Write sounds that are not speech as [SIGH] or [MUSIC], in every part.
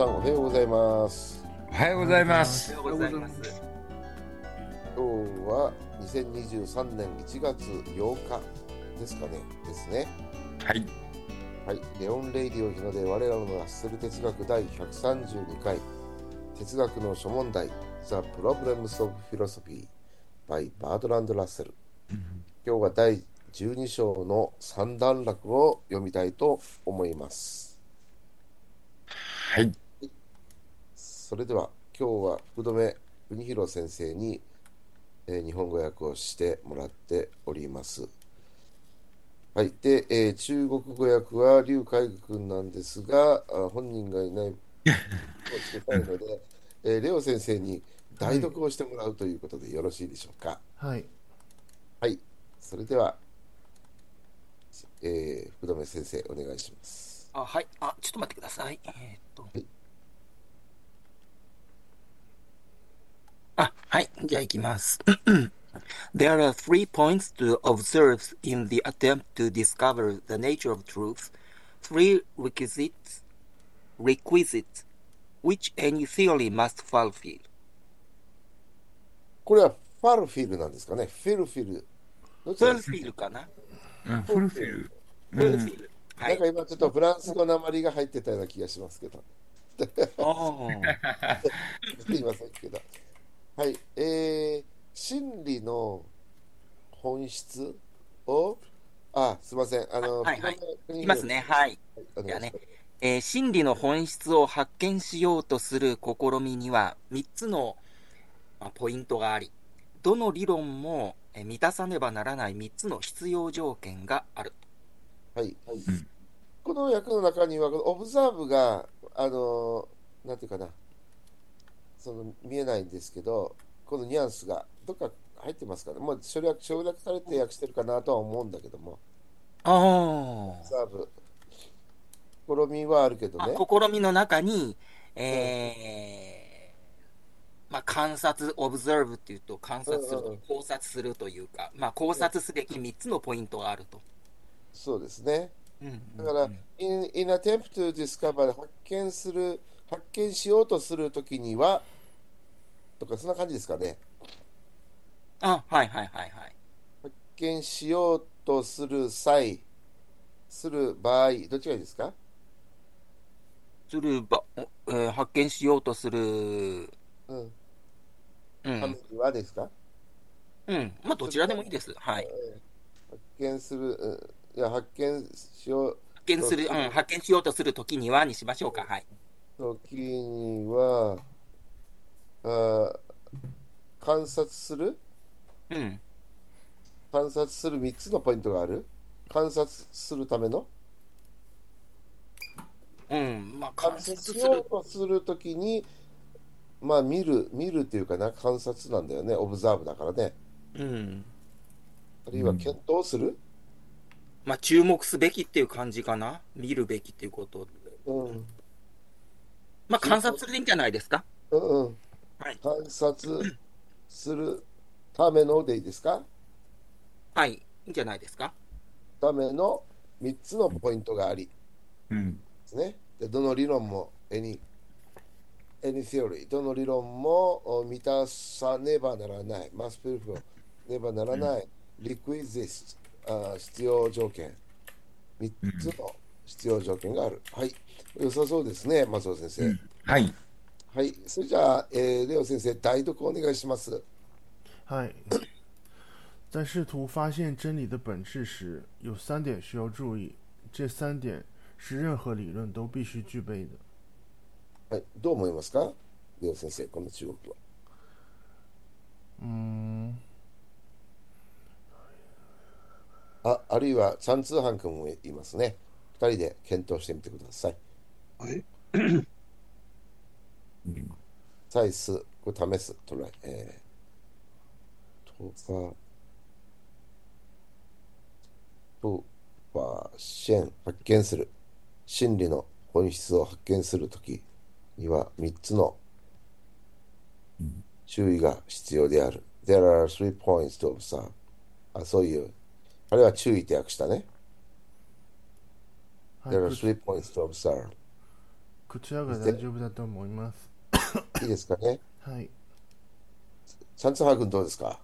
さんおはようございますおはようございます。おはようございます。今日は2023年1月8日ですかねですねはい。はいレオン・レイディオ日の出我らのラッセル哲学第132回哲学の諸問題 The Problems of Philosophy by バートランド・ラッセル今日は第12章の三段落を読みたいと思いますはい。それでは今日は福留邦弘先生に、えー日本語訳をしてもらっております。はい。で、えー中国語訳は劉海君なんですが、あ本人がいないをつけたいので、えーレオ先生に代読をしてもらうということでよろしいでしょうか。はい。はい。それでは、えー福留先生お願いします。あ、はい。あ、ちょっと待ってください。えーっとはい。あ、はい。じゃあ行きます。There are three points to observe in the attempt to discover the nature of truth. Three requisites, requisites, which any theory must fulfill. これはファルフィルなんですかね。フィルフィル。どちらですか fulfill かなうんフルフィル。fulfill。はなんい。か今ちょっとフランス語の鉛が入ってたような気がしますけど。すいませんけど。はい。えー、真理の本質を、あ、すいません。あの、はいはいいきますね。はい。お願いします。えー真理の本質を発見しようとする試みには3つの、まあ、ポイントがあり、どの理論もえー満たさねばならない3つの必要条件がある。はい。んこの訳の中には、オブザーブが、あの、なんていうかな、その見えないんですけど、このニュアンスがどっか入ってますかね。もう省略省略されて訳してるかなとは思うんだけども、あオブザーブ、試みはあるけどね。試みの中に、えーまあ、観察、オブザーブっていうと観察するうんうんうん考察するというか、まあ、考察すべき3つのポイントがあると。そうですね。うんだから、in, in attempt to discover 発見する、発見しようとするときには、とか、そんな感じですかね。あ、はいはいはいはい。発見しようとする際、する場合、どっちがいいですか？するば、えー発見しようとする、うん。うん、にはですか、うん、まあ、どちらでもいいです。はい。発見する、うんいや、発見しよう発見する、うん、発見しようとするときにはにしましょうか。はい。ときには、あ観察する？うん。観察する3つのポイントがある？観察するための？うん、まあ、観観察しようる。とするときに、まあ見る、見るっていうかな、観察なんだよね、オブザーブだからね。うん。あるいは検討する、まあ、注目すべきっていう感じかな。見るべきっていうこと。うん、まあ、観察するでいいんじゃないですか？うん、うん。はい。観察するためのでいいですか？はい。いいんじゃないですか？ための3つのポイントがありうん。ですね。でどの理論も any, any theory どの理論もお満たさねばならない must fulfill ねばならない、requisites あ必要条件3つの必要条件がある、はい。良さそうですね松尾先生、はい。はい。それじゃあ、えーレオ先生代読お願いします。嗨，[COUGHS] 在试图发现真理的本质时，有三点需要注意。这三点是任何理论都必须具备的。はい。どう思いますか？レオ先生この中国は。嗯，ああるいはチャンツーハン君もいますね。2人で検討してみてくださいうんサイス、これ試す、トライ。えー、とか、とは、支援、発見する。真理の本質を発見するときには3つの注意が必要である。There are three points to observe. あ、そういう。あれは注意って訳したね。はい There are こ three points to observe. こちらが大丈夫だと思います。[LAUGHS] いいですかね？はい。チャンツハー君どうですか？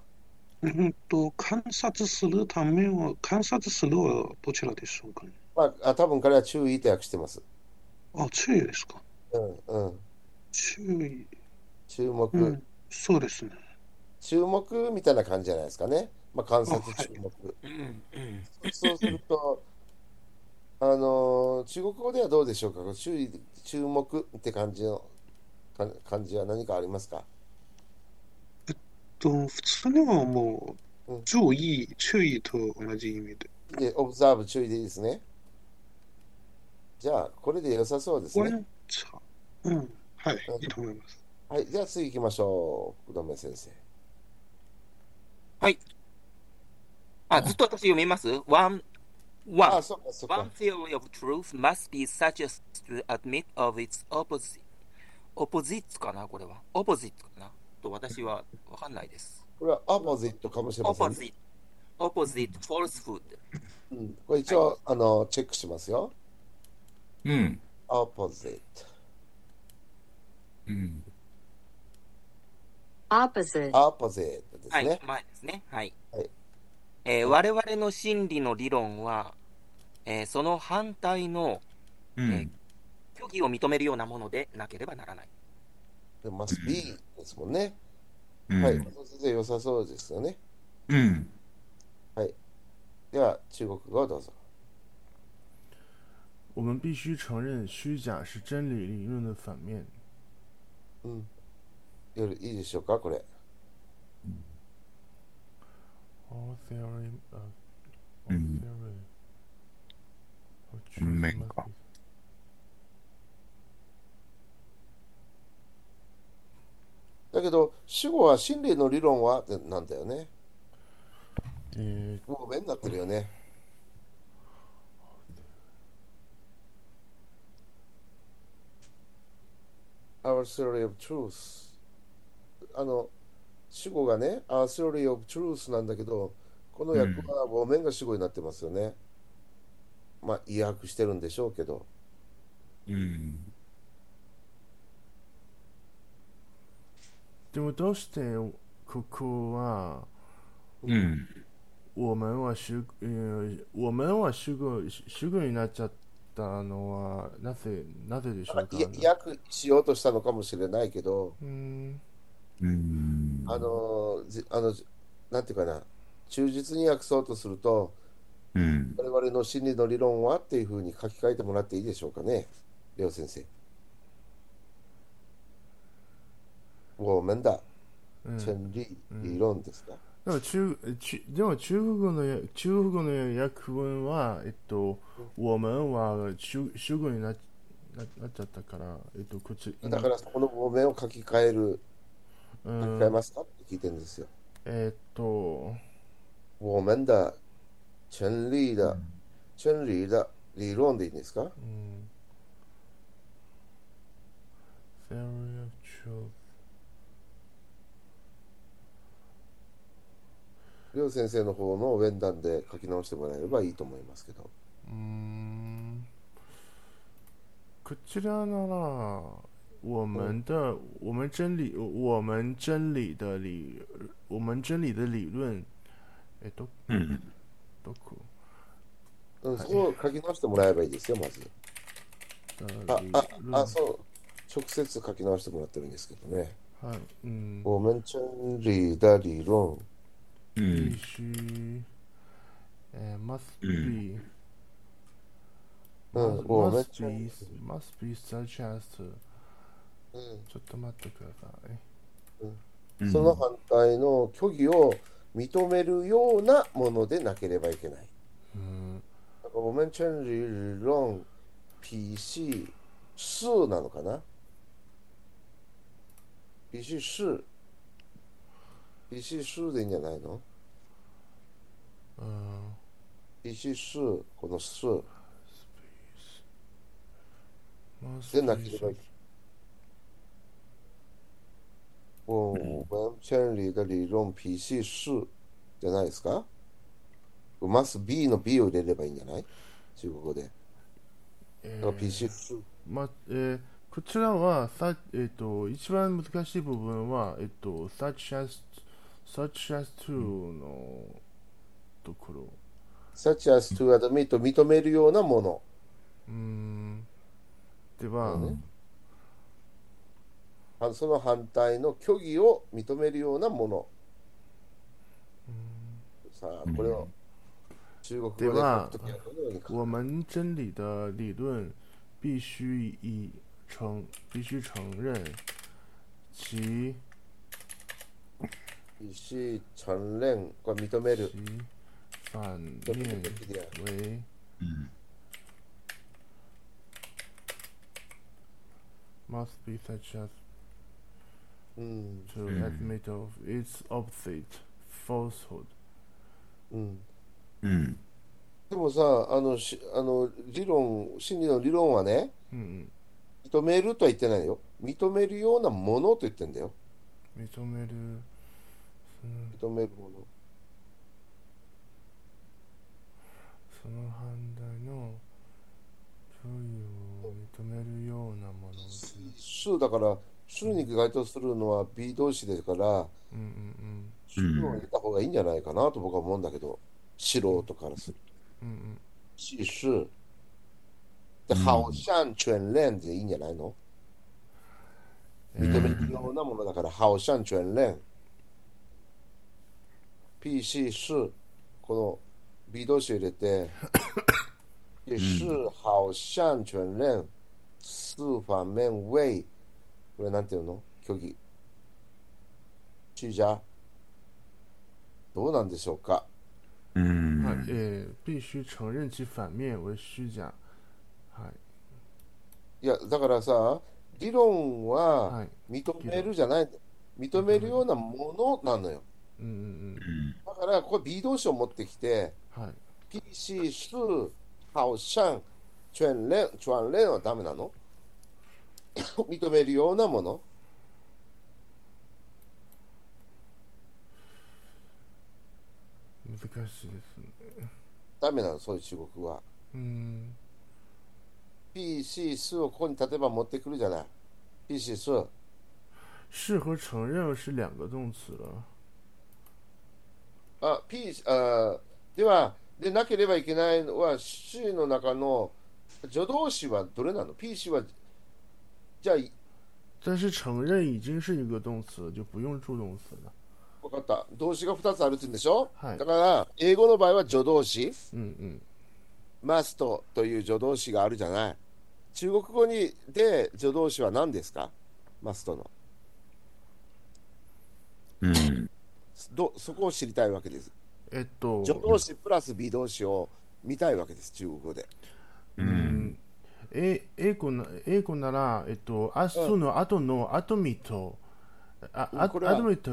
うんと、観察するためは、観察するはどちらでしょうかね？まあ、あ多分彼は注意って訳してます。あ、注意ですか？うんうん。注意。注目、うん、そうですね。注目みたいな感じじゃないですかね。まあ、観察注目。うんうんそうすると、あのー中国語ではどうでしょうか？注意、注目って感じのか感じは何かありますか？と、普通にはもう、うん注意、注意と同じ意味で。で、オブザーブ注意でいいですね。じゃあ、これで良さそうですね。うん。はいうん、いいと思います。はい、じゃあ次行きましょう。福留先生。あ、ずっと私読みます ?one, あ、one. One か。theory of truth must be such as to admit of its opposite. opposites かなこれは。opposite かなと私はわかんないです。これはアポジットかもしれません。opposite, opposite falsehood. うん、これ一応、あの、チェックしますよ。うん。アポジット。うん。opposite, アポジットですはい、ね。前ですね。はい。はいえー我々の真理の理論は、えーその反対のうん。虚偽を認めるようなものでなければならない。で must be ですもんね。うんはい。先生良さそうですよね。うん。では、中国語をどうぞ。我们必须承认虚假是真理理论的反面。うん。よりいいでしょうか、これ。All theory う all ん theory of truth 面 must か be- だけど、主語は真理の理論はってなんだよね。えもう面になってるよね。Our theory of truth あの主語がね Our theory of truth なんだけどこの訳はもう面が主語になってますよね、まあ意訳してるんでしょうけどうん。でもどうしてここはうん。我们は主、えー我们は主語主語になっちゃったのはなぜなぜでしょうか？い意訳しようとしたのかもしれないけどうんうん。あのじあのなんていうかな忠実に訳そうとするとうん。我々の真理の理論はっていうふうに書き換えてもらっていいでしょうかね、レオ先生。我们的うん。真理理論ですか、でも中中でも中国語のや中国語の訳文はえっと我们は主主語になっななっちゃったからえっとこっちだからそこの語面を書き換える、う書きん換えますか？って聞いてるんですよ。えっと。我们的真理的、真理的理論でいいんですか？うん。theory of truth レオ先生の方の応援団で書き直してもらえればいいと思いますけど。うーんこちらなら我们的我们真理我们真理的理我们真理的理論えっとうん。どこうん、そこを書き直してもらえばいいですよ、まず。あ、あ、あ、そう。直接書き直してもらってるんですけどね。はいうん我们真理的理論。うん必。須えー must う be うん、must 我们 must be must be such as to うんちょっと待ってくださいうんその反対の虚偽を認めるようなものでなければいけない。うんだから我们真理理論 PC 数なのかな ?PC 数 PC 数でいいんじゃないの？うん ?PC 数、この数 must でなければいけない。我们真理的理論 PC 数じゃないですか ?must be の B を入れればいいんじゃない？中国語で。えー PC 数。まえーこちらは、さえっと、一番難しい部分は、えっと、such as, such as to のところ。such as to admit 認めるようなもの。うーん。では、そうねあその反対の虚偽を認めるようなもの。さあ、これを中国語で書くときはどのように書く我们真理的理论必须以承必须承认其し、関連、これ認める。其反面为うん。must be such as うん。to admit of its opposite falsehood うん。うん。でもさ、あの、しあの理論、真理の理論はね、うん認めるとは言ってないよ。認めるようなものと言ってんだよ。うん認める認めるもの。その反対の虚偽を認めるようなもの数だから、数に該当するのは B 動詞ですから、うんうん数を入れた方がいいんじゃないかなと僕は思うんだけど、素人からするうんうんと。是是。で、好像全連でいいんじゃないの？認めるようなものだから、好像全連。PC 是、この B 動詞を入れて、也是好像全連、四反面为、これなんていうの？虚偽。虚假。どうなんでしょうか？うん。はいえー必須承認其反面為虛假はいいや、だからさ、理論ははい認めるじゃない、認めるようなものなのよ。うんうんうん。だから、ここ B 動詞を持ってきて、うんはい PC 是好像全連、全連はダメなの？[COUGHS] 認めるようなもの？難しいですねダメなの、そういう中国語は。うん。PC 是をここに例えば持ってくるじゃない。PC 是。是和承認是兩個動詞了。あ、P、あでは、でなければいけないのは、C の中の助動詞はどれなの ?PC は、じゃあ、但是承認已經是一個動詞了，就不用助動詞了。分かった。動詞が2つあるって言うんでしょ、はいだから、英語の場合は助動詞、うんうん。must という助動詞があるじゃない。中国語にで助動詞は何ですか ?must の。うん。どそこを知りたいわけです。えっと、助動詞プラス B 動詞を見たいわけです、中国語で。うん。え、英語な、英語なら、えっと、アスの後のアトミット、あ、あアこれはトミット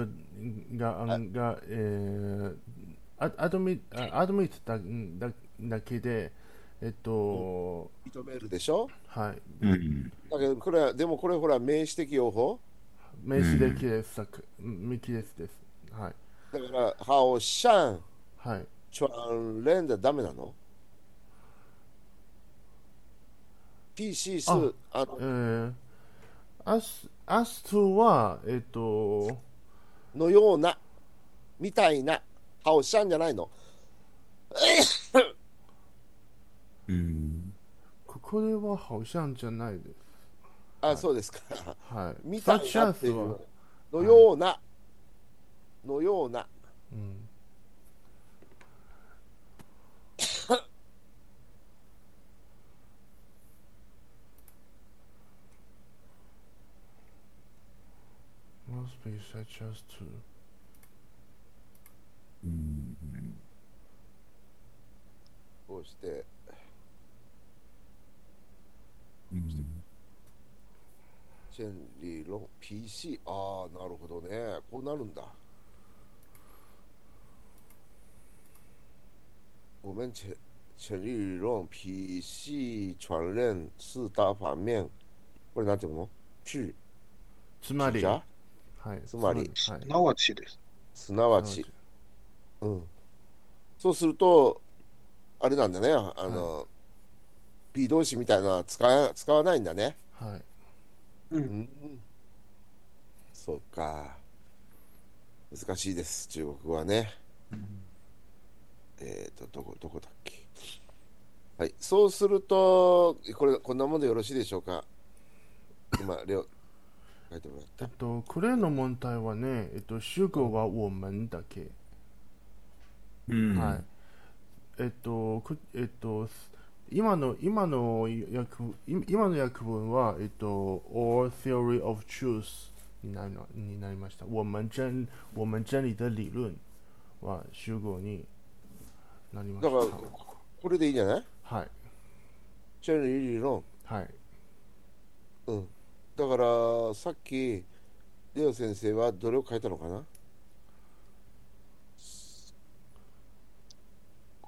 が、が、えー、アアトミあアトミットだだだけで、えっと、認めるでしょ？はい。うん。だけど、これは、でもこれほら、名詞的用法？名詞的です。名詞ですです。はい。だから、好像はい。全連でダメなの？?PC 数、あのえー、アス、アストは、えっと、のような、みたいな、好像じゃないの？うん。ここでは好像じゃないです。あ、そうですか。はい。みたいなっていうは、のような、のような。うん。Must be such as to うん。こうして、うん。チェンリーロン、PC、ああ、なるほどね。こうなるんだ。我们前前理论 PC 全链四大反面。これなんていうの？是、つまり、じゃ？はい。つまりはい。すなわちです。すなわち。うん。そうすると、あれなんだね。あの、B 動詞みたいなのは使わ使わないんだね。はい。う。うんん。そうか。難しいです、中国語はね。えっと、どこ、どこだっけ。はい。そうすると、これ、こんなもんでよろしいでしょうか。今、レオ、書いてもらったえっ。と、クレーの問題はね、えっと、主語は我们だけ。うん。はい。えっと、くえっと、今の、今の訳、今の訳文は、えっと、or theory of truth になりになりました。我们真、我们真理的理論は主語になりました。だから、これでいいんじゃない？はい。真理理論。はい。うん。だから、さっき、レオ先生はどれを書いたのかな？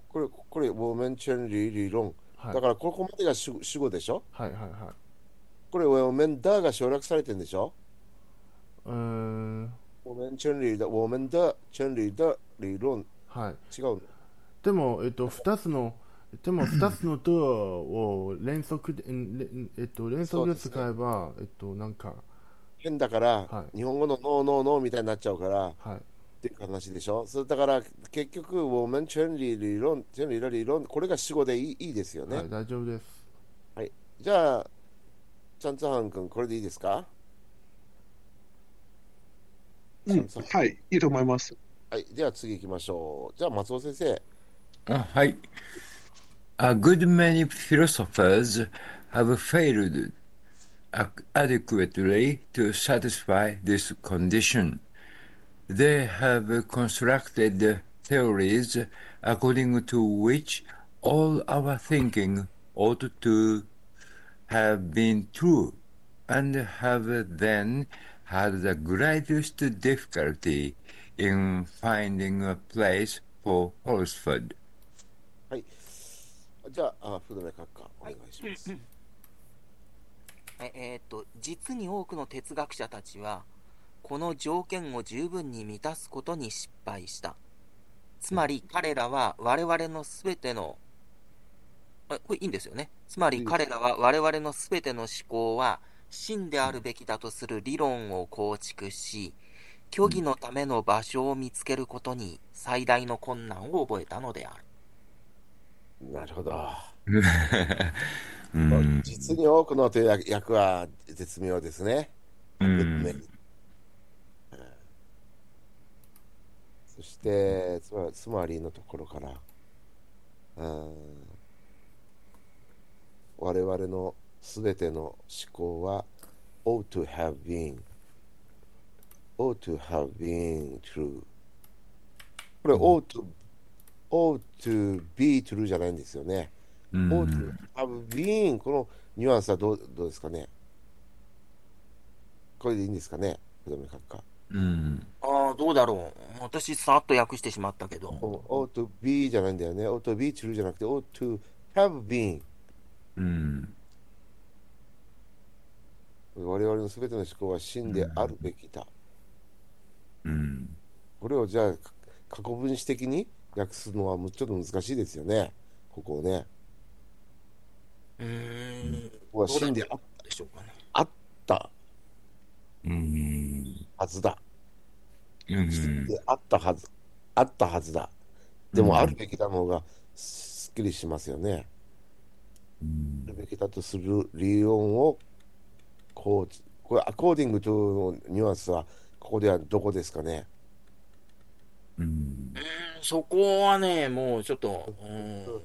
これ、これ、我们真理理論。はい。だから、ここまでが主主語でしょ？はいはいはい。これ、我们だが省略されてるんでしょ？うーん。我们真理的、我们的真理的理論。はい。違うの？でも、えっと、二つの、でも、二つのドアを連続で、えっと、連続で使えば、えっと、なんか、変だから、はい日本語のノーノーノーみたいになっちゃうから、はい。っていう話でしょ？それだから、結局、我们真理理論、真理的理論、これが主語でいいいいですよね。はい、大丈夫です。じゃあ、チャンツハン君、これでいいですか？うん。はい。いいと思います。はい。では次行きましょう。じゃあ、松尾先生。あはい。A good many philosophers have failed adequately to satisfy this condition. They have constructed theories according to which all our thinking ought to have been true, and have then had the greatest difficulty in finding a place for falsehood. じゃあ、あ福留閣下、お願いします。ええーっと実に多くの哲学者たちはこの条件を十分に満たすことに失敗した。つまり彼らは我々のすべてのあこれいいんですよね。つまり彼らは我々のすべての思考は真であるべきだとする理論を構築し虚偽のための場所を見つけることに最大の困難を覚えたのであるなるほど。[LAUGHS] うん。実に多くのという役役は絶妙ですね。うん。ねそして、つまつまりのところから、うん。我々のすべての思考は ought to have been ought to have been true これ ought to ought to be true じゃないんですよね。うん。Ought to have been このニュアンスはどうどうですかね？これでいいんですかね？うん。ああどうだろう。私さっと訳してしまったけど。ought to be じゃないんだよね。ought to be true じゃなくて ought to have been うん。我々のすべての思考は真であるべきだ。うん。これをじゃあか過去分詞的に？訳すのはもうちょっと難しいですよね。ここをね。うーんここは真であでしょうかねあったうんはずだ。うんであったはず。あったはずだ。でもうんあるべきだの方がすっきりしますよね。あるべきだとする理論をこう、これ、アコーディングとのニュアンスは、ここではどこですかね。うんうーんそこはねもうちょっとうーん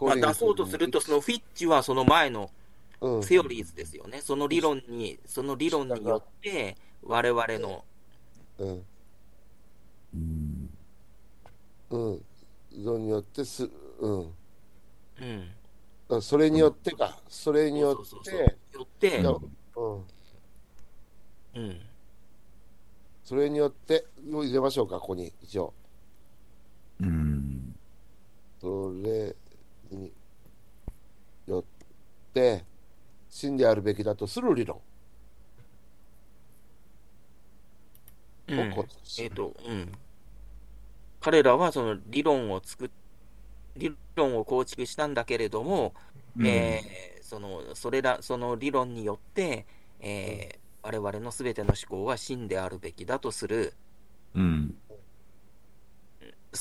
まあ、出そうとすると、そのフィッチはその前のうん、セオリーズですよね。その理論に、その理論によって、我々の、うん、うん。うん、それによってす、うん、うん。あそれによってか、それによって、よって、うん、うん。それによって、入れましょうか、ここに、一応。うんそれによって、真であるべきだとする理論うんを構築する。えっ、と、うん。彼らはその理論を作っ、理論を構築したんだけれども、えーその、それら、その理論によって、えー我々のすべての思考は真であるべきだとする、うん。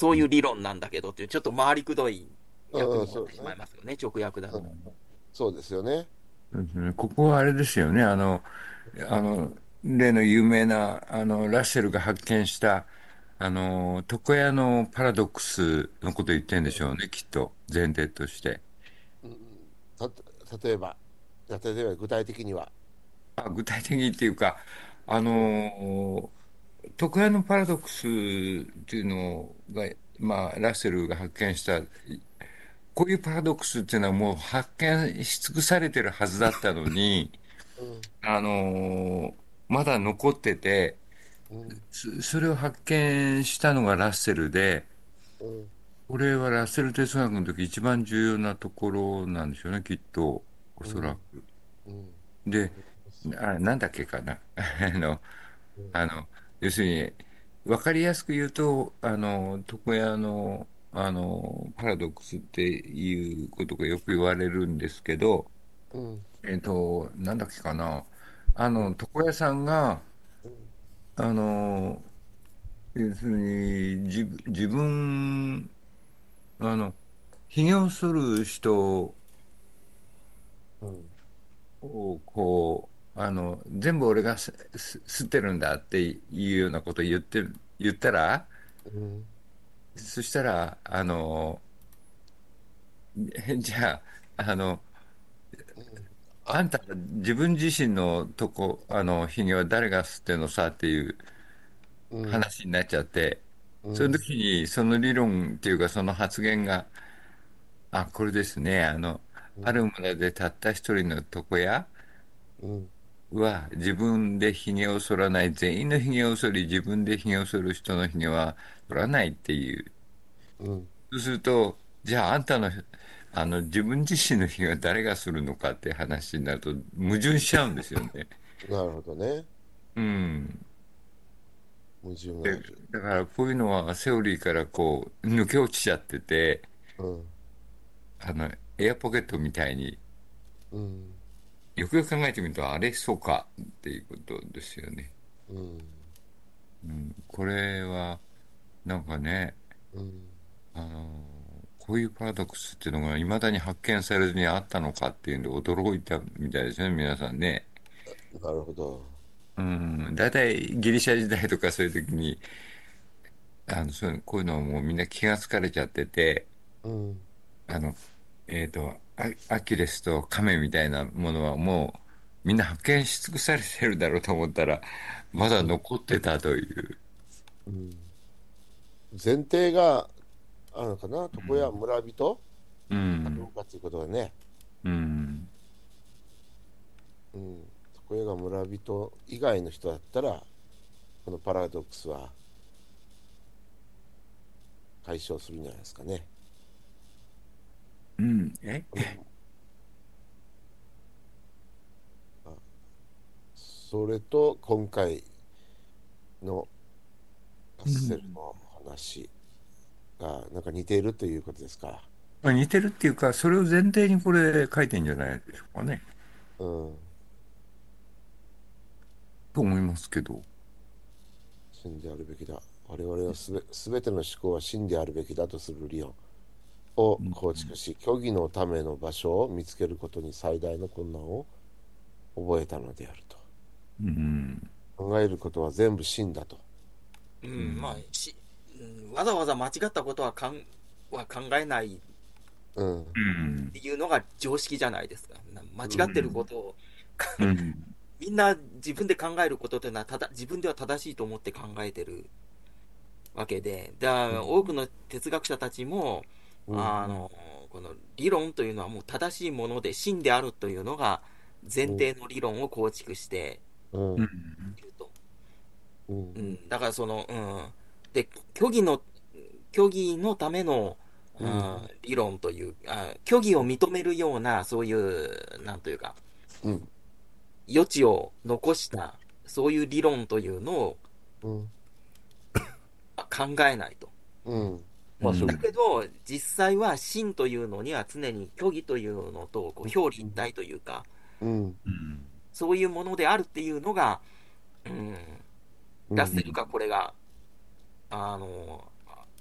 そういう理論なんだけどっていう、ちょっと回りくどい訳うんになってしまいますよね、直訳だと。そうですよね。ここはあれですよね。あの、あの、例の有名な、あの、ラッセルが発見した、あの、床屋のパラドックスのこと言ってんでしょうね、きっと。前提として。た例えば、例えば具体的には。あ、具体的にっていうか、あの、床屋のパラドックスっていうのが、まあ、ラッセルが発見した、こういうパラドックスっていうのはもう発見し尽くされてるはずだったのに、あの、まだ残ってて、うん。そそれを発見したのがラッセルで、うん。これはラッセル哲学の時一番重要なところなんでしょうね、きっと、おそらく。うん。で、あ、なんだっけかな。[LAUGHS] あの、あの、要するに、わかりやすく言うと、あの、床屋の、あの、パラドックスっていうことがよく言われるんですけど、うんえっと、なんだっけかな。あの、床屋さんが、あの、要するに、自自分、あの、髭を剃る人うんを、こう、あの、全部俺がすす吸ってるんだっていうようなことを言って、言ったら、うんそしたら、あの、え [LAUGHS] じゃあ、あの、あ。んた、自分自身のとこ、あの、髭は誰が吸ってんのさっていううん。話になっちゃって、うん。その時にその理論っていうかその発言が、あ、これですね、あの、ある村でたった一人の床屋うんは自分で髭を剃らない、全員の髭を剃り、自分で髭を剃る人の髭は剃らないっていう。うんそうすると、じゃああんたの、あの、自分自身の髭は誰がするのかって話になると矛盾しちゃうんですよね。[LAUGHS] なるほどね。うん。矛盾が。だからこういうのはセオリーからこう抜け落ちちゃってて、うんあの、エアポケットみたいに、うんよくよく考えてみると、あれ、そうかっていうことですよね。うんうん、これは、なんかね、うんあのこういうパラドックスっていうのが未だに発見されずにあったのかっていうんで驚いたみたいですね、皆さんね。なるほど。うん、大体ギリシャ時代とかそういう時に、あの、そういうこういうのはもうみんな気がつかれちゃってて、うんあの、えっと、アアキレスとカメみたいなものはもうみんな発見し尽くされてるだろうと思ったら、まだ残ってたという。うん。前提があるのかな？床屋村人？うかどんう、かということだね。うん、うん。床屋が村人以外の人だったらこのパラドックスは解消するんじゃないですかね。うん、え？それと今回のラッセルの話がなんか似ているということですか？まあ似てるっていうか、それを前提にこれ書いてんじゃないでしょうかね。うん。と思いますけど。真であるべきだ。我々はすべすべての思考は真であるべきだとする理論を構築し、虚偽のための場所を見つけることに最大の困難を覚えたのであると。うん、考えることは全部真だと。うん、まあ、し、うんわざわざ間違ったことはかんは考えないうん。うんっていうのが常識じゃないですか。な間違ってることを、うん、[LAUGHS] みんな自分で考えることというのはただ、自分では正しいと思って考えてるわけで、だから多くの哲学者たちも、うんあの、この理論というのはもう正しいもので真であるというのが前提の理論を構築していると。うんうん、だからその、うん。で、虚偽の、虚偽のための、うんうん理論というあ、虚偽を認めるような、そういう、なんというか、うん余地を残した、そういう理論というのをうんあ考えないと。うん。だけど、実際は真というのには常に虚偽というのとこう表裏一体というか、うん。うん、そういうものであるっていうのが、うん、ラッセルがこれが、あの、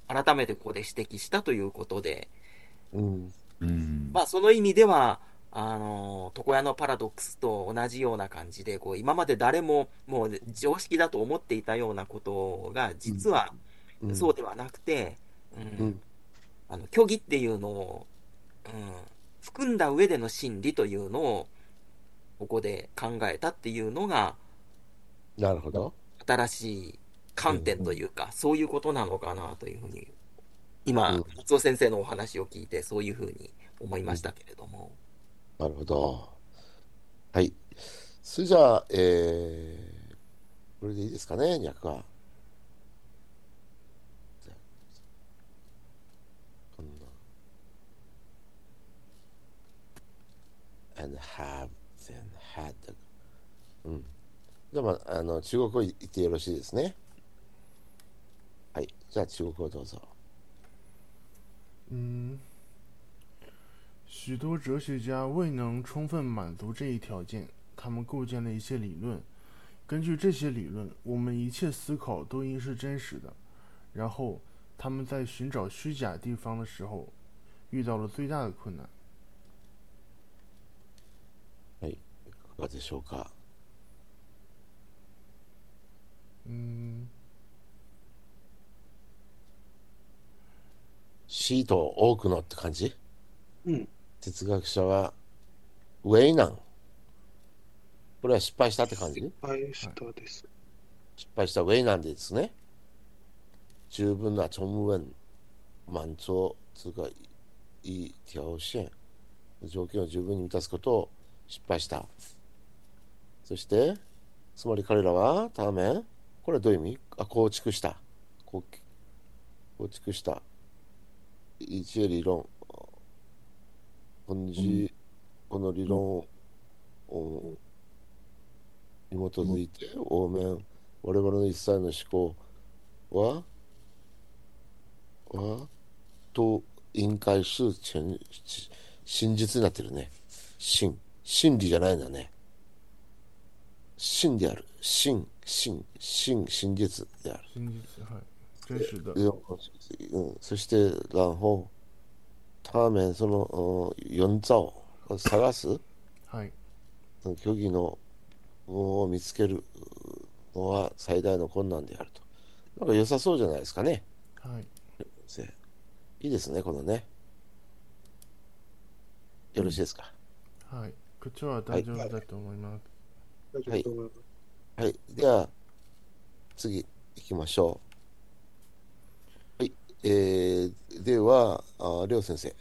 改めてここで指摘したということで、うん。うん。まあその意味では、あの、床屋のパラドックスと同じような感じで、こう、今まで誰ももう常識だと思っていたようなことが、実はうんそうではなくて、うんうんあの、虚偽っていうのを、うん、含んだ上での真理というのを、ここで考えたっていうのが、なるほど。新しい観点というか、そういうことなのかなというふうに、今、うん松尾先生のお話を聞いて、そういうふうに思いましたけれども。なるほど。はい。それじゃあ、えー、これでいいですかね、200は。and have, then had. うん。じゃあ、まあ、あの、中国語言ってよろしいですね。はい。じゃあ、中国語どうぞ。嗯，许多哲学家未能充分满足这一条件，他们构建了一些理论。根据这些理论，我们一切思考都应是真实的。然后，他们在寻找虚假地方的时候，遇到了最大的困难。 かがでしょうか？嗯，シート多くのって感じ？うん。哲学者はウェイナン。これは失敗したって感じ？失敗したです。失敗したウェイナンですね。十分な充分、満足、つうか、いい条件、条件を十分に満たすことを失敗した。そして、つまり彼らは、ため、これはどういう意味？あ構築した。構構築した。一理論。このじこの理論を、に基づいて、応面、我々の一切の思考は、は、と、引解す真真実になってるね。真。真理じゃないんだね。真である。真、真、真、真実である。真実はい。うん、そして、然後、他面、その、うん四座を探す、はい虚偽のを見つけるのは最大の困難であると。なんか良さそうじゃないですかね。はいいいですね、このね。よろしいですか？はいこっちは大丈夫だと思います。大丈夫だと思いますはい。では、次行きましょう。はい。えー、では、ありょう先生。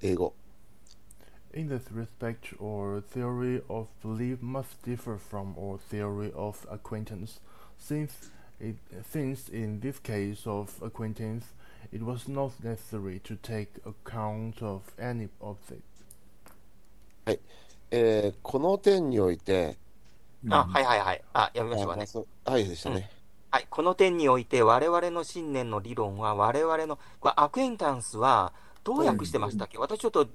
英語。 In this respect, our theory of belief must differ from our theory of acquaintance, since, it, since in this case of acquaintance, it was not necessary to take account of any object. えーこの点において、あ、はいはいはい。あ、やめましょうかね。はいでしたね。はい。この点において、我々の信念の理論は、我々の、これアクエンタンスは、どう訳してましたっけ、私ちょっと、ちょ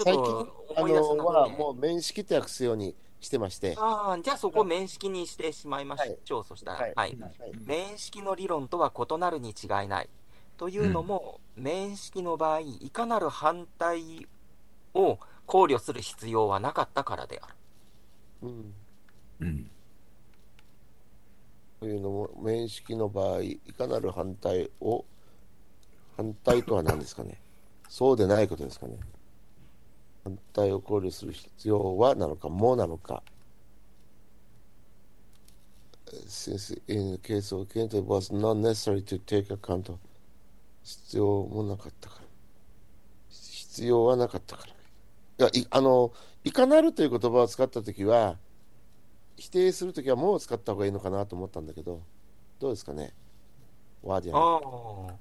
っと、あ思い出せなのはくて。もう面識って訳すようにしてまして。ああ、じゃあそこ面識にしてしまいましょう。そしたら。はい。はい面識の理論とは異なるに違いない。というのも、面識の場合、いかなる反対を考慮する必要はなかったからである。うんうん。というのも、面識の場合、いかなる反対を、反対とは何ですかね。[LAUGHS] そうでないことですかね。反対を考慮する必要はなのか、もなのか。Since in the case of Kent, it was not necessary to take account of 必要もなかったから。必要はなかったから。いや、いあの、いかなるという言葉を使ったときは、否定するときはもう使った方がいいのかなと思ったんだけど、どうですかね？ワーディアン。あ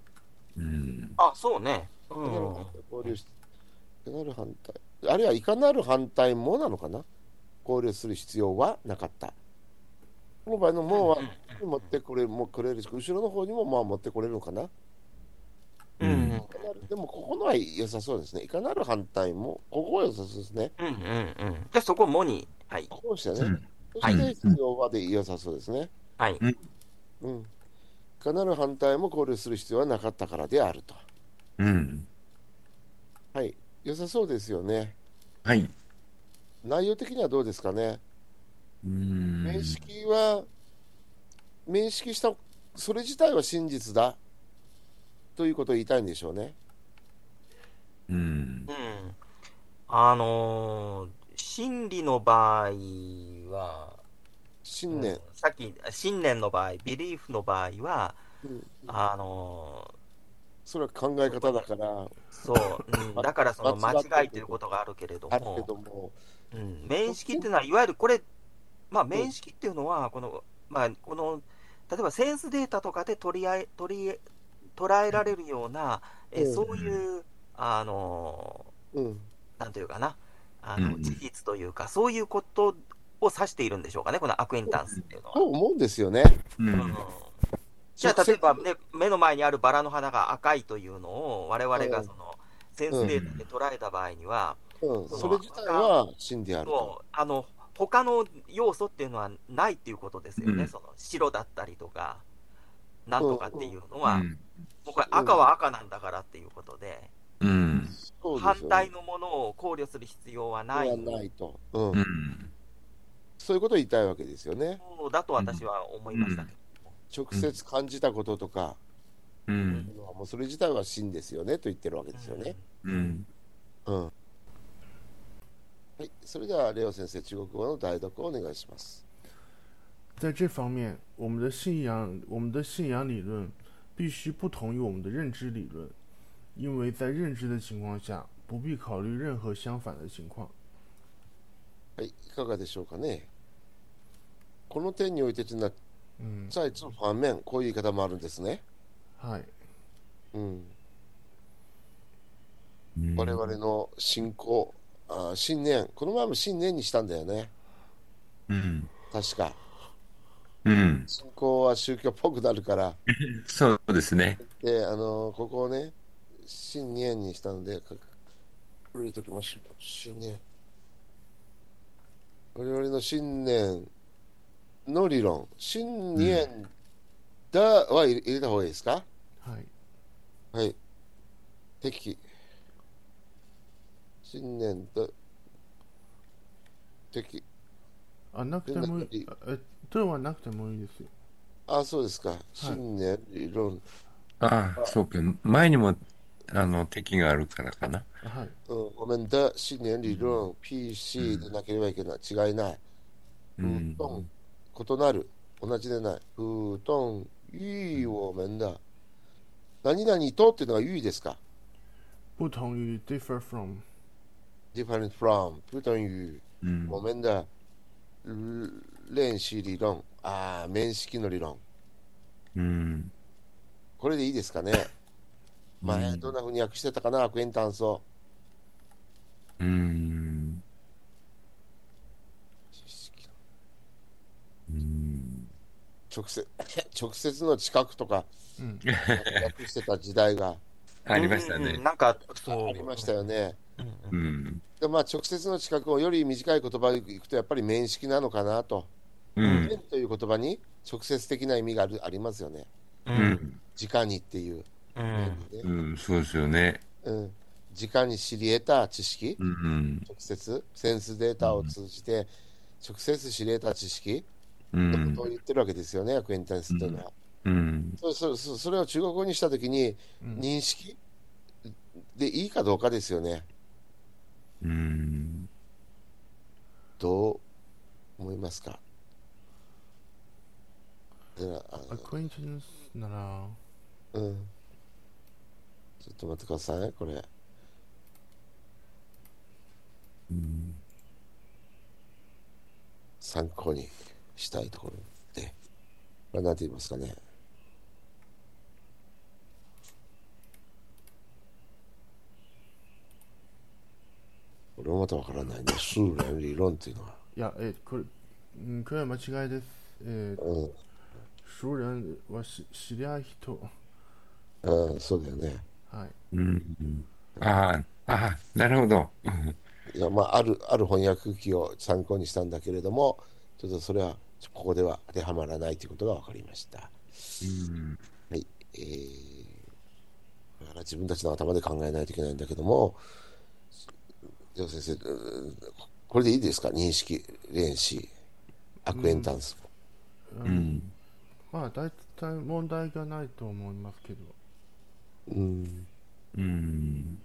うん。あ。あ、そうね。ういかなるん。反対考慮しいかなる反対。あるいは、いかなる反対もなのかな？考慮する必要はなかった。この場合のもうは持ってこれもくれるし、後ろの方にもまあ持ってこれるのかな？でも、ここのは良さそうですね。いかなる反対も、ここは良さそうですね。うんうんうん。じゃあそこもに、はい。こうしてね。うんそして、必要はで良さそうですね。はい。うん。いかなる反対も考慮する必要はなかったからであると。うん。はい。良さそうですよね。はい。内容的にはどうですかね。うん。面識は、面識した、それ自体は真実だということを言いたいんでしょうね。うん。うん。あのー心理の場合は、信念。うん。さっき、信念の場合、ビリーフの場合は、うんあのーそれは考え方だから、そう、うん、[LAUGHS] だからその間間違いということがあるけれどあるけも、ども、うん、面識っていうのは、いわゆるこれ、まあ、面識っていうのは、この、まあ、この、例えばセンスデータとかで取りあえ取り捉えられるような、えうん。そういう、あのうん。なんというかな、あのうん事実というか、そういうことを指しているんでしょうかね、このアクエンタンスっていうのは。と思うんですよね。ううんん。じゃあ、例えば、ね、目の前にあるバラの花が赤いというのを、我々がその、センスデータで捉えた場合には、うん、それ自体は真であると。あの他の要素っていうのはないっていうことですよね、うんその白だったりとか、なんとかっていうのは、うん。もうこれ赤は赤なんだからっていうことで、うん。反対のものを考慮する必要はないはないと、うんうん。そういうことを言いたいわけですよね。そうだと私は思いましたけど、直接感じたこととか、うん。もうそれ自体は真ですよねと言ってるわけですよね。うん。うん。はい、それではレオ先生、中国語の代読をお願いします。在这方面，我们的信仰，我们的信仰理论必须不同于我们的认知理论，因为在认知的情况下，不必考虑任何相反的情况。はい、いかがでしょうかね。この点においてというのは、嗯，在这方面、こういう言い方もあるんですね。はい。うん、うん我々の信仰、あ信念、この前も信念にしたんだよね。うん。確か。うん。信仰は宗教っぽくなるから。[LAUGHS] そうですね。で、あの、ここをね、信念にしたので、か入れときましょう。信念。我々の信念の理論。信念だは入れ入れた方がいいですか？はい。はい。敵。信念と敵。あ、なくてもいい。あえ、とはなくてもいいですよ。あ、そうですか。信念、理論。ああ、そうか。前にも、あの、敵があるからかな。はい。うん、我们的信念理論、PC でなければいけない。違いない。不うん。动、異なる。同じでない。不動、与我们的。何々とっていうのが与ですか？不同于 differ from。different from 不等于うん。我们的練習理論。ああ、面識の理論。うん。これでいいですかね？前、どんな風に訳してたかな、アクエンタンスを。うん。うん。直接、[LAUGHS] 直接の近くとか、うん。訳してた時代がありましたね。なんか、そう。ありましたよね。うん。でまあ、直接の近くをより短い言葉でいくと、やっぱり面識なのかなと。うん。面という言葉に直接的な意味があるありますよね。ううんん。直にっていううん。うん。そうですよね。うん。直に知り得た知識、うん。直接、センスデータを通じて、直接知り得た知識？うんのことを。言ってるわけですよね、アクエンタンスというのは。うん。そそそそれを中国語にしたときに、うん認識でいいかどうかですよね。うん。どう思いますか？ではあ acquaintance なら、うん。ちょっと待ってください、これ。うん。参考にしたいところで。これ何て言いますかね。これもまたわからないね。数連理論っていうのは。いや、え、これ、うん、これは間違いです。えー、うん。熟人はし知り合い人。うん、そうだよね。はい。うん。ああ、ああ、なるほど。うんいや、まあ、ある、ある翻訳機を参考にしたんだけれども、ちょっとそれは、ここでは当てはまらないということが分かりました。うん。はい。えー、だから自分たちの頭で考えないといけないんだけども、じゃあ先生、うんこれでいいですか？認識、練習、アクエンタンス。うん。まあ、大体問題がないと思いますけど。うん。うん。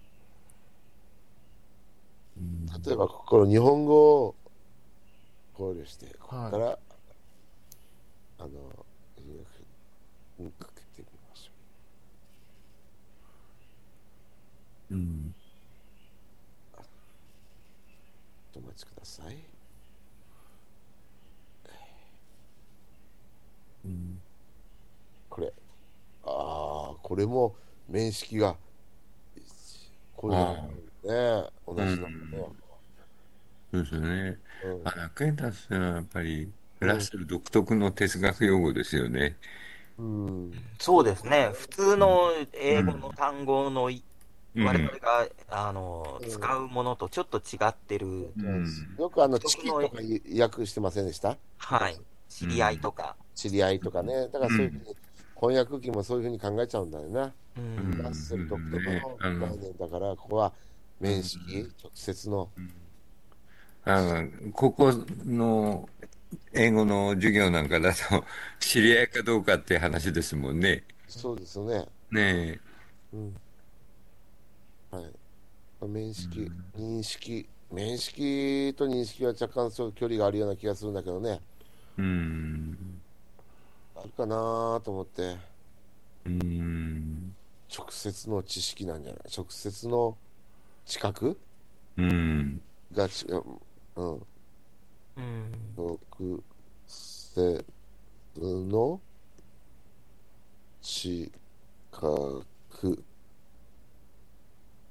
例えば、この日本語を考慮して、ここから、あの、うんかけてみましょうん。う。お待ちください。これ。ああ、これも面識が、こういうのね、同じなんだね。そうですよね。うんあ、アクエンタンスはやっぱり、ラッセル独特の哲学用語ですよね。うん。そうですね。普通の英語の単語のい、うん我々が、あの、使うものとちょっと違ってる。うん。よくあの、チキとか訳してませんでした？はい。知り合いとか。知り合いとかね。だからそういうふうに、翻訳機もそういうふうに考えちゃうんだよな。ううんん。ラッセル独特のの概念だから、ここは面識、直接の、あの、ここの英語の授業なんかだと、知り合いかどうかって話ですもんね。そうですよね。ねうん。はい。面識、認識、面識と認識は若干そう距離があるような気がするんだけどね。え。うん。あるかなと思って、うん。直接の知識なんじゃない？直接の知覚？うん。がち、うん。うん。直接の知覚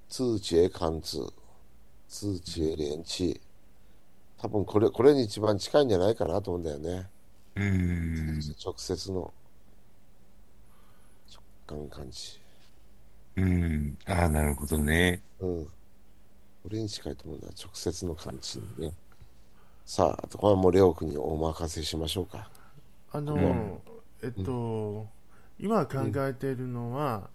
通知貫通通知連知多分これこれに一番近いんじゃないかなと思うんだよね、うん。直接の。直感感知。うん。ああ、なるほどね。うん。これに近いと思うんだ直接の感知ね。さああとこれはもうレオ君にお任せしましょうか。あの、ん。えっと、今考えているのは、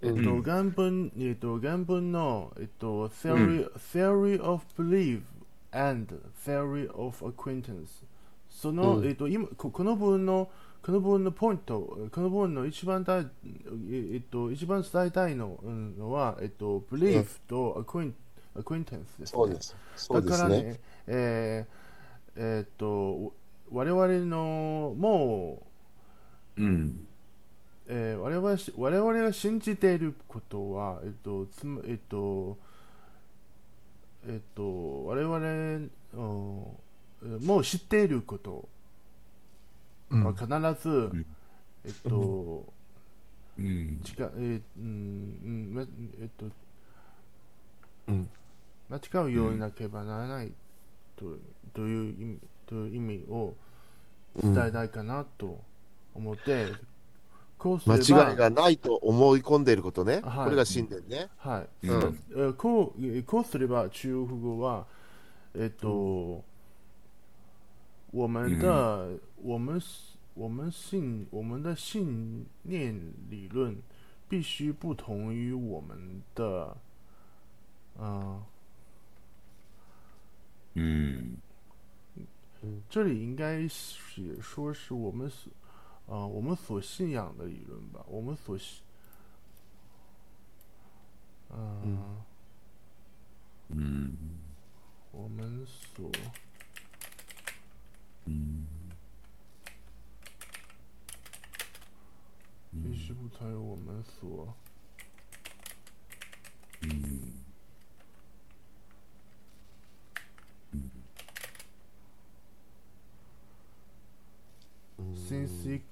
えっと、うん。原文、えっと、原文の、えっと、theory, theory of belief and theory of acquaintance。その、うんえっと、今、ここの文の、この文のポイント、この文の一番大、えっと、一番伝えたいのは、えっと、belief と acquaint- acquaintance です、ね。そうですそうでだかすねらね、えーえーっと、我々の、もう、うん。えー我々し我々が信じていることは、えっと、つまえっと、えっと、我々、うんもう知っていること。は必ず、ん。えっと、うん。違う、えっと、うん。間違うようになければならないと,、という意味という意味を伝えたいかなと思って、こうすれば間違いがないと思い込んでいることね、はい。これが信念ね、はい、うん。えーこうえーこうすれば中国語は、えっと、我们的、我们我们信我们的信念理论必须不同于我们的，呃，うん。这里应该是说是我们所，呃，我们所信仰的理论吧，我们所信，嗯、うん。我们所。 必须不同于我们所。Since it,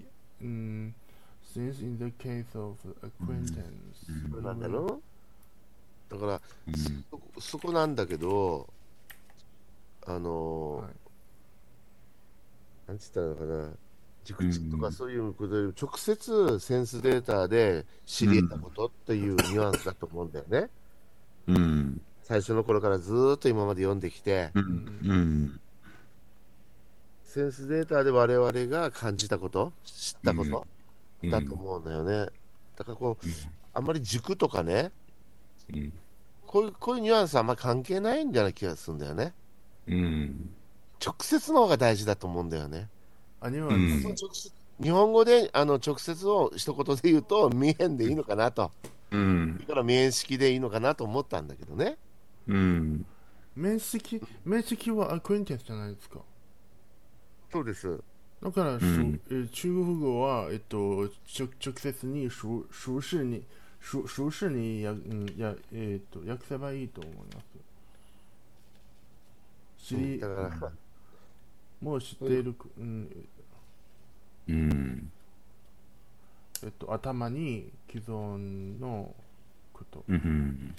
mm, since in the case of acquaintance, そうなんだろだから、そこそこなんだけど、あのーはいなんて言ったのかな、熟知とうんかそういうことより直接センスデータで知り得たことっていうニュアンスだと思うんだよね。うん。最初の頃からずーっと今まで読んできて、うん。うん。センスデータで我々が感じたこと、知ったことうんだと思うんだよね。だからこう、あんまり塾とかね、うん。こういうこういうニュアンスはあんまり関係ないんじゃない気がするんだよね。うん。直接の方が大事だと思うんだよね。あ、ニュうん日本語であの直接を一言で言うと、見えんでいいのかなと。うんだ。から面識でいいのかなと思ったんだけどね。うん。面識、面識はアクエンテンスじゃないですか。そうです。だから、しゅんえー中国語は、えっと、直直接に熟熟識に熟熟識にや、うんやえっと訳せばいいと思います。知り、だから、もう知っている、うんうん。えっと、頭に既存のこと。うん。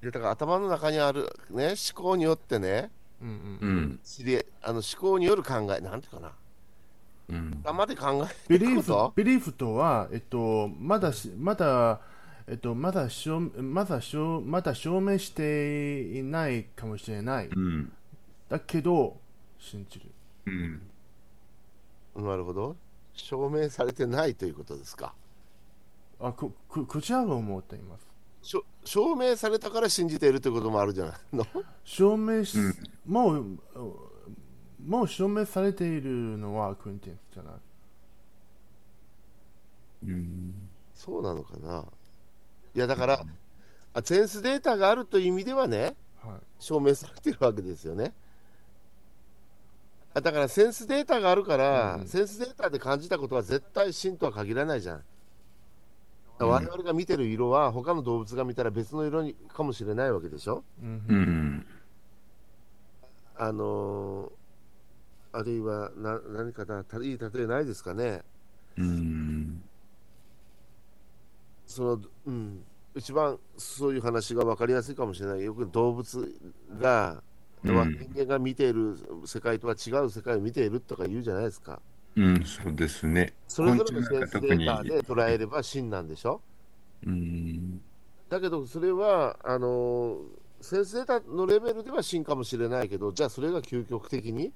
でだから頭の中にある、ね、思考によってね、うんうんうん。知りあの思考による考え、なんていうかな、うん。頭で考えビリーフること、ビリーフとは、えっと、まだし、まだ、えっと、まだ証、まだ証、まだ証明していないかもしれない。うん。だけど、信じる。うん。なるほど、証明されてないということですか。あ、こ、こ、こちらが思っています。しょ証明されたから信じているということもあるじゃない [LAUGHS] の？証明し、うんもう、もう証明されているのはクインテンスじゃない。うん。そうなのかな。いや、だから、あセンスデータがあるという意味ではね、はい。証明されてるわけですよね。あだからセンスデータがあるから、うんセンスデータで感じたことは絶対真とは限らないじゃん。我々が見てる色は他の動物が見たら別の色にかもしれないわけでしょ？うんうん。あのーあるいはな何かな、たいい例えないですかね？うん。その、うん、一番そういう話が分かりやすいかもしれない。よく動物が、うんは人間が見ている世界とは違う世界を見ているとか言うじゃないですか。うん、そうですね。それぞれのセンスデ。ータで捉えれば真なんでしょ？うん。だけどそれはあのセンスデータのレベルでは真かもしれないけどじゃあそれが究極的に？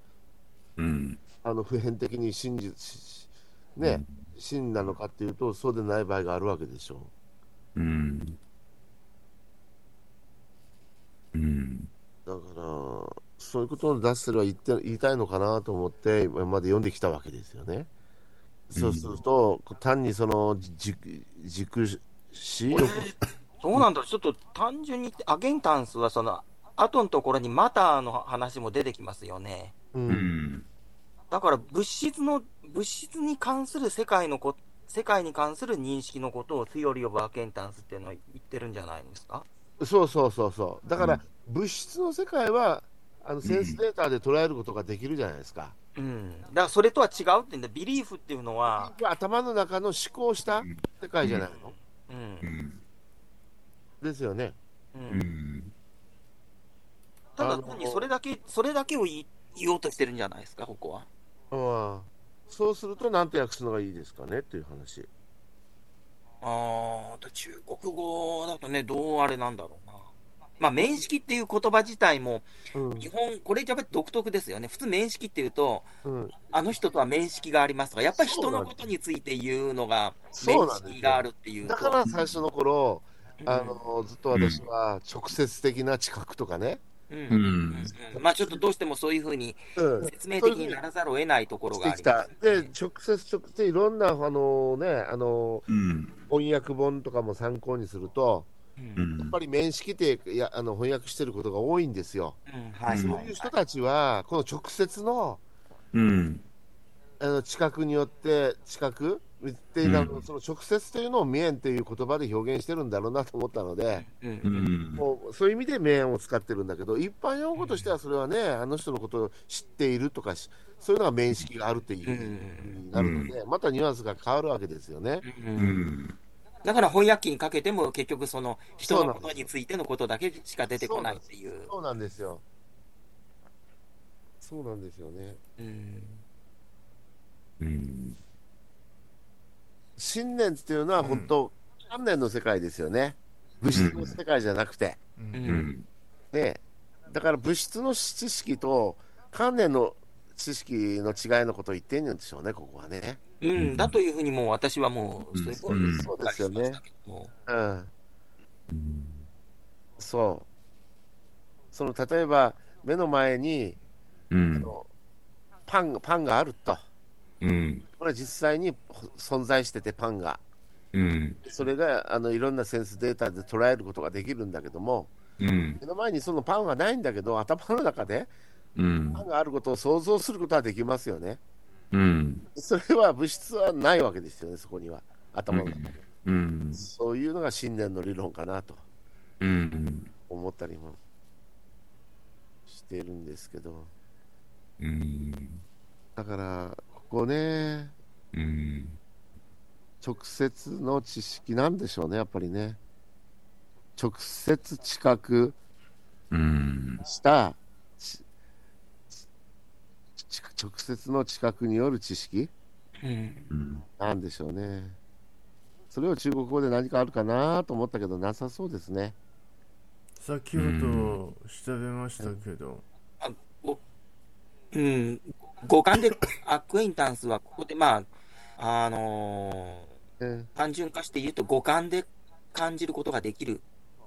うん。あの普遍的に真実しね、真なのかっていうとそうでない場合があるわけでしょうん。うん。だからそういうことを出しては言って言いたいのかなと思って今まで読んできたわけですよね。そうすると、単にその軸軸視そうなんだ。ちょっと単純に、アゲンタンスはその、後のところにマターの話も出てきますよね。ううんん。だから物質の、物質に関する世界のこ、世界に関する認識のことを、ツヨリオブ・アケンタンスっていうのは言ってるんじゃないんですか？そうそうそうそう。だから、物質の世界はあのセンスデータで捉えることができるじゃないですか。うん。だからそれとは違うって言うんで、ビリーフっていうのは、頭の中の思考した世界じゃないの、うんう。ん。ですよね。う。うんん。ただ単にそれだけ、それだけを言い言おうとしてるんじゃないですか、ここは。うん、そうすると、なんて訳すのがいいですかねっていう話。ああ、中国語だとね、どうあれなんだろうな。まあ、面識っていう言葉自体も、うん日本、これやっぱり独特ですよね。普通面識っていうと、うん、あの人とは面識がありますとか、やっぱり人のことについて言うのが、面そうなんですよ識があるっていうと。だから最初の頃、うんあのずっと私は直接的な知覚とかね、うんうんうんうんまあちょっとどうしてもそういうふうにうん、説明的にならざるを得ないところしがてきた。ありまね、で、直接、直接いろんなあの、ね、あのうん。翻訳本とかも参考にすると、うんうんやっぱり面識っていやあの翻訳してることが多いんですよ。うんはいそうはいいう人たちは、この直接のうん。あの知覚によって、知覚っていうのんその直接というのを面っていう言葉で表現してるんだろうなと思ったので、うんううんん。もうそういう意味で面を使ってるんだけど、一般用語としてはそれはね、あの人のことを知っているとかし、そういうのが面識があるっていう意味になるので、またニュアンスが変わるわけですよね。ううんん。だから翻訳機にかけても結局その人のことについてのことだけしか出てこないっていう。そうなんですよ。そうなんですよね。うん。うん。信念っていうのは本当、観念の世界ですよね。物質の世界じゃなくて。ね、だから物質の知識と観念の知識の違いのことを言ってんでしょうね、ここはね。うん、だというふうにもう私はもう、そういうことうんそうですよね。もうん、うんそう。その例えば目の前にうん。あのパンパンがあると。うん。これは実際に存在しててパンが。うん。それがあのいろんなセンスデータで捉えることができるんだけども、うん。目の前にそのパンはないんだけど、頭の中でうんパンがあることを想像することはできますよね。うん。それは物質はないわけですよね、そこには。頭の中で。うん。そういうのが信念の理論かなとうん。思ったりもしてるんですけど。うん。だから、ここね、うん。直接の知識なんでしょうね、やっぱりね。直接知覚うん。した、ちち直接の知覚による知識う、うん、うん。なんでしょうね。それを中国語で何かあるかなと思ったけど、なさそうですね。先ほど調べましたけど、うん、五感でアクエンタンスはここでまあ、あのえー単純化して言うと五感で感じることができる、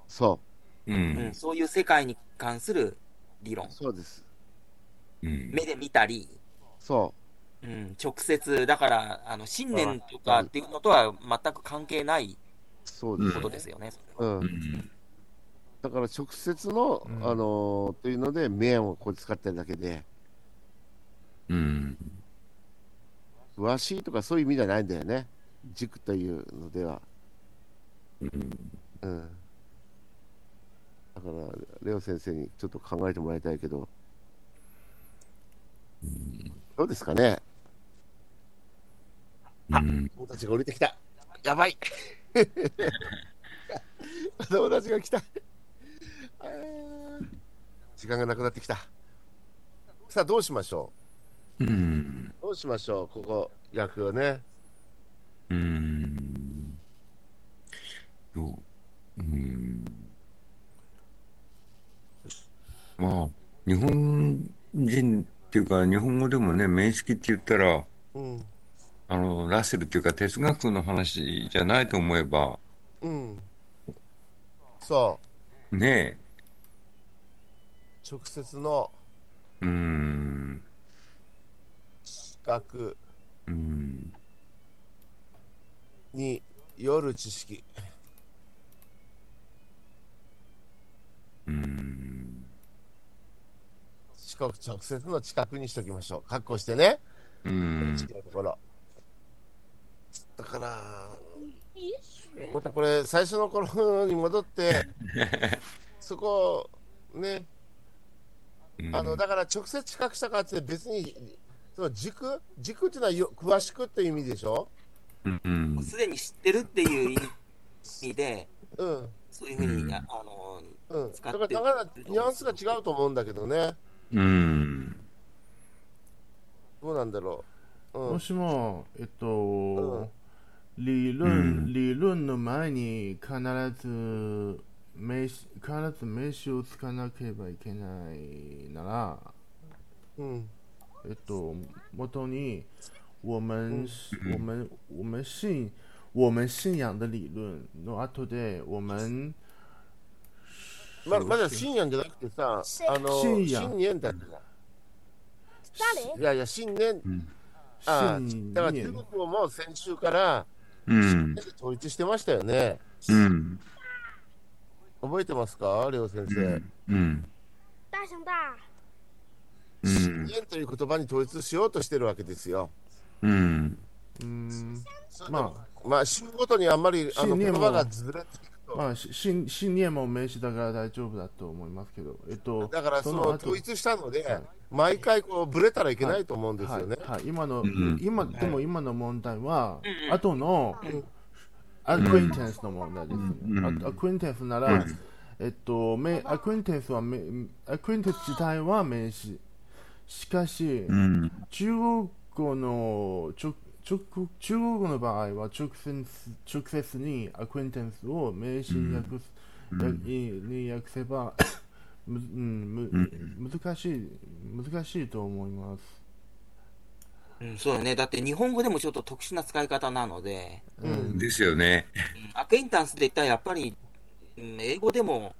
そううんん。そういう世界に関する理論う、。そうです。うん。目で見たり、そうん、直接、だから、あの、信念とかっていうのとは全く関係ないうそうです。ことですよね。う。うんん。だから直接の、うんあのーというので、面をこう使ってるだけで、うん。詳しいとかそういう意味じゃないんだよね。軸というのでは。うん。うん。だから、レオ先生にちょっと考えてもらいたいけど、どうですかね？うん。友達が降りてきた。やばい。[LAUGHS] 友達が来た。時間がなくなってきた。さあ、どうしましょう？ん。うどうしましょうここ、役をね。うん。どううん。まあ、日本人っていうか、日本語でもね、面識って言ったら、うん。あの、ラッセルっていうか哲学の話じゃないと思えば、うん。そねう。直接のえ、うん、視覚うん、による知識。うん、視覚直接の知覚にしときましょう。確保してね。うん、違うところ。だから、またこれ、最初の頃に戻って、[LAUGHS] そこをね、あのだから直接知覚したかって別に、その軸？軸っていうのはよ詳しくっていう意味でしょ？うん、すでに知ってるっていう意味で、うん。そういうふうに、うんああの、うん。だ使ってから、だからニュアンスが違うと思うんだけどね。うん、どうなんだろう？うんも。しも、えっと、ん理論、うん理論の前に必ず名詞、必ず名詞をつかなければいけないなら、うん。えっと、元に、我们、我们、我们信、我们信仰的理論の後で、我们、ままだ信念じゃなくてさ、あの、信仰。信念だったじゃん。誰？いやいや、信念、ああ信だから中念、国語も先週からうん、統一してましたよね。うん、覚えてますか、レオ先生。うん、大熊大，うん、信念という言葉に統一しようとしてるわけですよ。うん、うん、ままあ、まあ、週ごとにあんまりあの言葉がずれていくあ、と。まあ、し信信念も名詞だから大丈夫だと思いますけど、えっと、だからその後統一したのではい、毎回こうブレたらいけないと思うんですはいよね。はい、今の、ん。今、でも今の問題は、うん。後の、アクエンテンスの問題ですね。うん。あアクエンテンスなら、えっと、めアクエンテンスはめ、アクエンテンス自体は名詞。しかし、うん。中国語の直直中国語の場合は直接直接にアクエンテンスを名詞に訳す、うんやに訳せばむ、うんむ難しい難しいと思います。うん、そうだね。だって日本語でもちょっと特殊な使い方なので、うんですよね。うんアクエンタンスで言ったらやっぱり、うん英語でも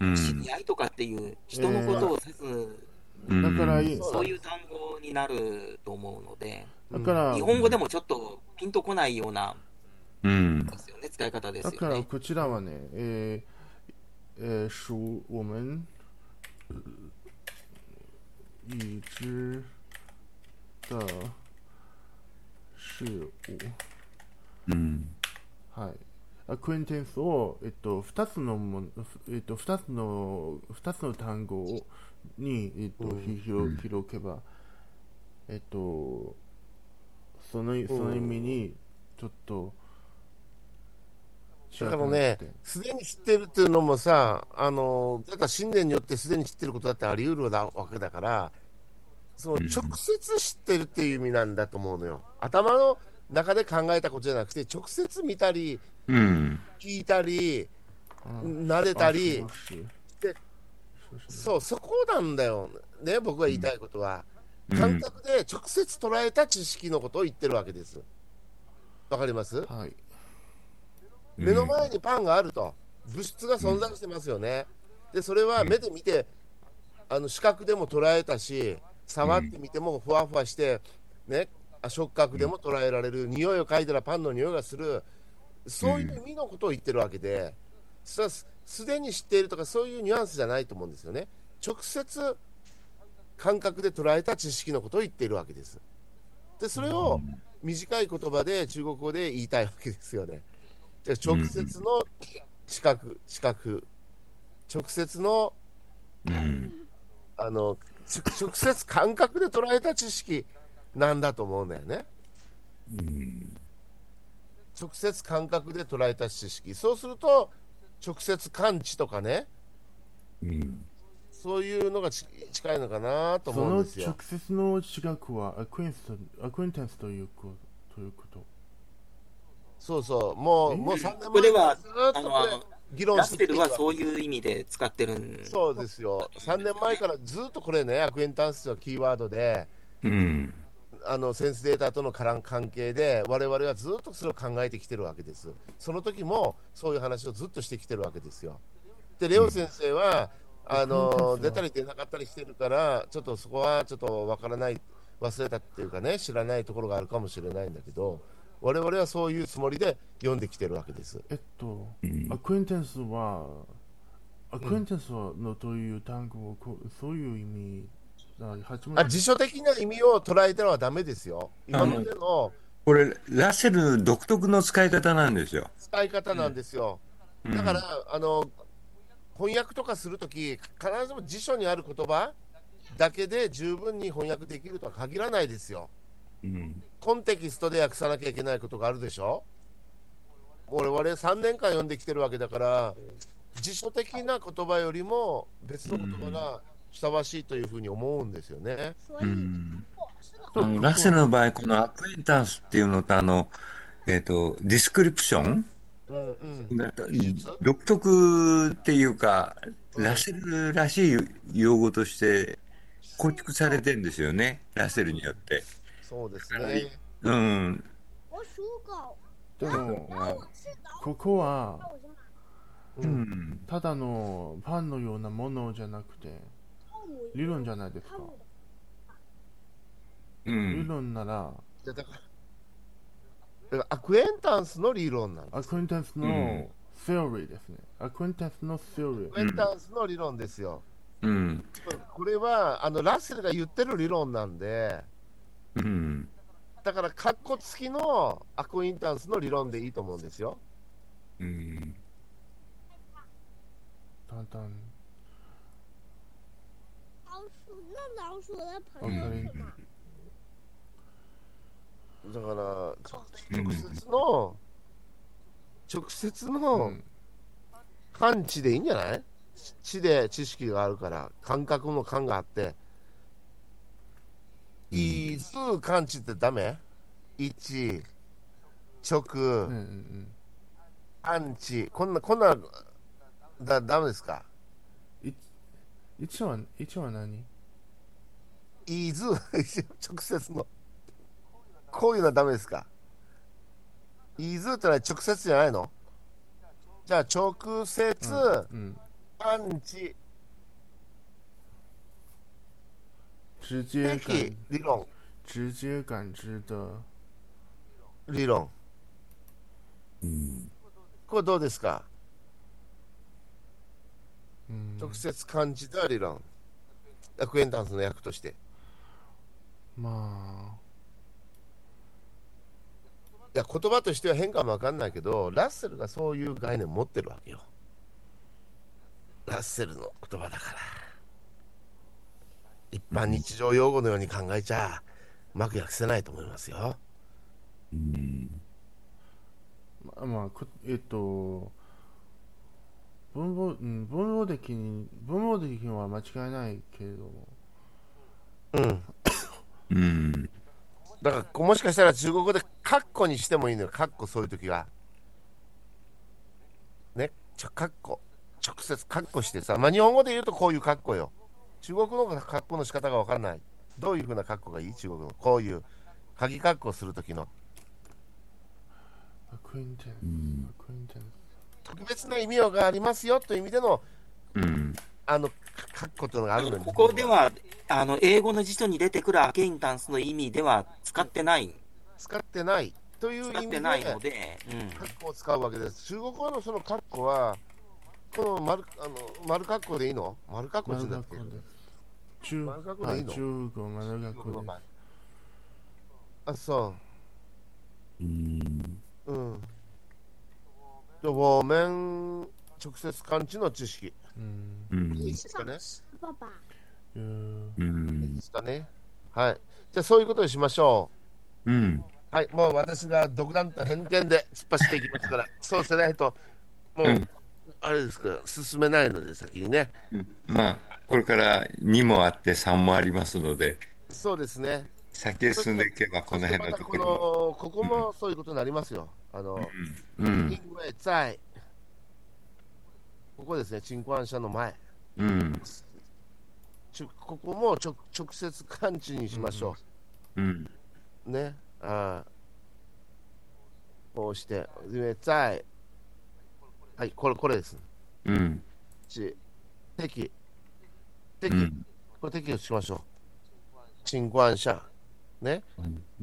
うん。知り合いとかっていう人のことを指す、うんだからいい、そういう単語になると思うので、だから、日本語でもちょっとピンとこないようなうん。ですよね、使い方ですだよね。からこちらはね、えーえー属我们已知的事物。うん。はい。アクエンテンスを、えっと、二つのもの、えっと、二つの、二つの単語をに、えっと、ひ広広けば、えっと、その、その意味に、ちょっと、だからね、すでに知ってるっていうのもさ、あの、だから信念によってすでに知ってることだってあり得るわけだから、その直接知ってるっていう意味なんだと思うのよ。頭の中で考えたことじゃなくて、直接見たり、うん。聞いたり、うん。慣れたりそう、そこなんだよ。ね、僕が言いたいことは。うん感覚で直接捉えた知識のことを言ってるわけです。わかります？はい。目の前にパンがあると、物質が存在してますよね。で、それは目で見て、あの視覚でも捉えたし、触ってみてもふわふわして、ね、あ触覚でも捉えられる、匂いを嗅いだらパンの匂いがする、そういう意味のことを言ってるわけで、それはすすでに知っているとか、そういうニュアンスじゃないと思うんですよね。直接感覚で捉えた知識のことを言っているわけです。で、それを短い言葉で中国語で言いたいわけですよね。で直接の視覚、視覚、直接のうん。あのち直接感覚で捉えた知識なんだと思うんだよね。直接感覚で捉えた知識。そうすると、直接感知とかね、うん。そういうのがち近いのかなとその思うんですよ直。接の知覚はアクエンスとアクエンテンスということということ。そうそう、もう、もう3年前からずっと議論してるはそういう意味で使ってるんそうですよ。3年前からずっとこれね、アクエンタンスのキーワードで、うん。あのセンスデータとの関関係で、我々はずっとそれを考えてきてるわけです。その時もそういう話をずっとしてきてるわけですよ。で、レオ先生は、あの出たり出なかったりしてるから、ちょっとそこはちょっとわからない、忘れたっていうかね、知らないところがあるかもしれないんだけど、我々はそういうつもりで読んできてるわけです。えっと、うんアクエンテンスは、アクエンテンスはのという単語をそういう意味、あ初めあ辞書的な意味を捉えてはダメですよ。今までのこれ、ラッセル独特の使い方なんですよ。使い方なんですよ。うんだから、あの翻訳とかするとき、必ずしも辞書にある言葉だけで十分に翻訳できるとは限らないですよ。うん。コンテキストで訳さなきゃいけないことがあるでしょ。我々3年間読んできてるわけだから、辞書的な言葉よりも別の言葉がふさわしいというふうに思うんですよね。うん。のラッセルの場合、この acquaintance っていうのと、あの、えっ、と、 description？うんうん。が独特っていうか、ラッセルらしい用語として構築されてるんですよね、ラッセルによって。そうですね。うん。でも、ここはうん。ただのパンのようなものじゃなくて、理論じゃないですかう理ん。論なら、だから、だからアクエンタンスの理論なんです。アクエンテンスうんのセオリーですね。アクエンテンスのセオリーア。クエンタンスの理論ですよ。うん。これはあのラッセルが言ってる理論なんで、うん。だから、カッコ付きのアクインタンスの理論でいいと思うんですよ。うん。タンタン。那老鼠的わ朋友かり。だから、直直接の、直接うのん。感知でいいんじゃない？知で知識があるから、感覚の感があって、いず感知ってダメ？一、直、うんうんアンチ、こんな、こんな、だ、ダメですか？一は、一は何？いず、[LAUGHS] 直接の。こういうのはダメですか？いずってのは直接じゃないの？じゃあ、直接、嗯，アンチ、直接的感理論、直接感知的，理論。うん。これどうですか？嗯，直接感じた理論。アクエンタンスの役として。まいや言葉としては変かもわかんないけどラッセルがそういう概念を持ってるわけよ。ラッセルの言葉だから。一般日常用語のように考えちゃうまく訳せないと思いますよ。うん。あ、まあ、まあ、こえっと、文法、うん、文法的に、文法的には間違いないけれど。も、うんうん。だからもしかしたら中国語でカッコにしてもいいのよ。カッコそういう時は。ね。ちょカッコ。直接カッコしてさ。まあ日本語で言うとこういうカッコよ。中国のカッコの仕方がわからない。どういうふうなカッコがいい？中国の。こういう鍵カッコする時の。特別な意味がありますよという意味でのうん。あのカッコというのがあるのに。ここでは、あの、英語の辞書に出てくるアケインタンスの意味では使ってない、使ってないという意味で使ってないので、カッコを使うわけです。中国語のそのカッコはこの丸あの丸カッコでいいの？丸カッコってだっけ？中、丸学校でいいの？はい、中国丸学校で。あそう。ん。ううん。で我们直接感知の知識。うん。ですかねうんで。すかねはいじゃあそういうことにしましょううん。はい、もう私が独断と偏見で突っ走っていきますから、そうせないと、もう、うんあれですか、進めないので、先にね。まあ、これから2もあって3もありますので、そうですね。先へ進んでいけばこの辺のまたこところの、ここもそういうことになりますよ。あの、も。うん因。为在、ここですね、陳冠者の前。うん。ちょここも直直接感知にしましょうん。う。ね。あーこうして、因为在、はい、これ、これです。うん。ち、敵、敵、うん。これ適用しましょう。陳冠者。ね。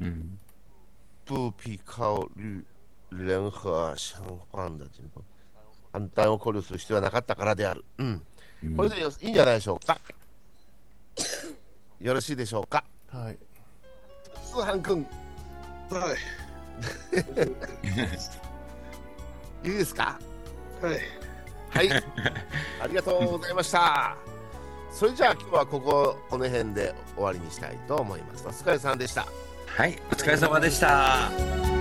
うん。不必考慮任何相反的反対を考慮する必要はなかったからである。うん。これでよいいんじゃないでしょうか。よろしいでしょうか。はい。通販くん、いはい。[LAUGHS] いですか？はい。はい。ありがとうございました。それじゃあ今日はここ、この辺で終わりにしたいと思います。お疲れさんでした。はい、お疲れ様でした。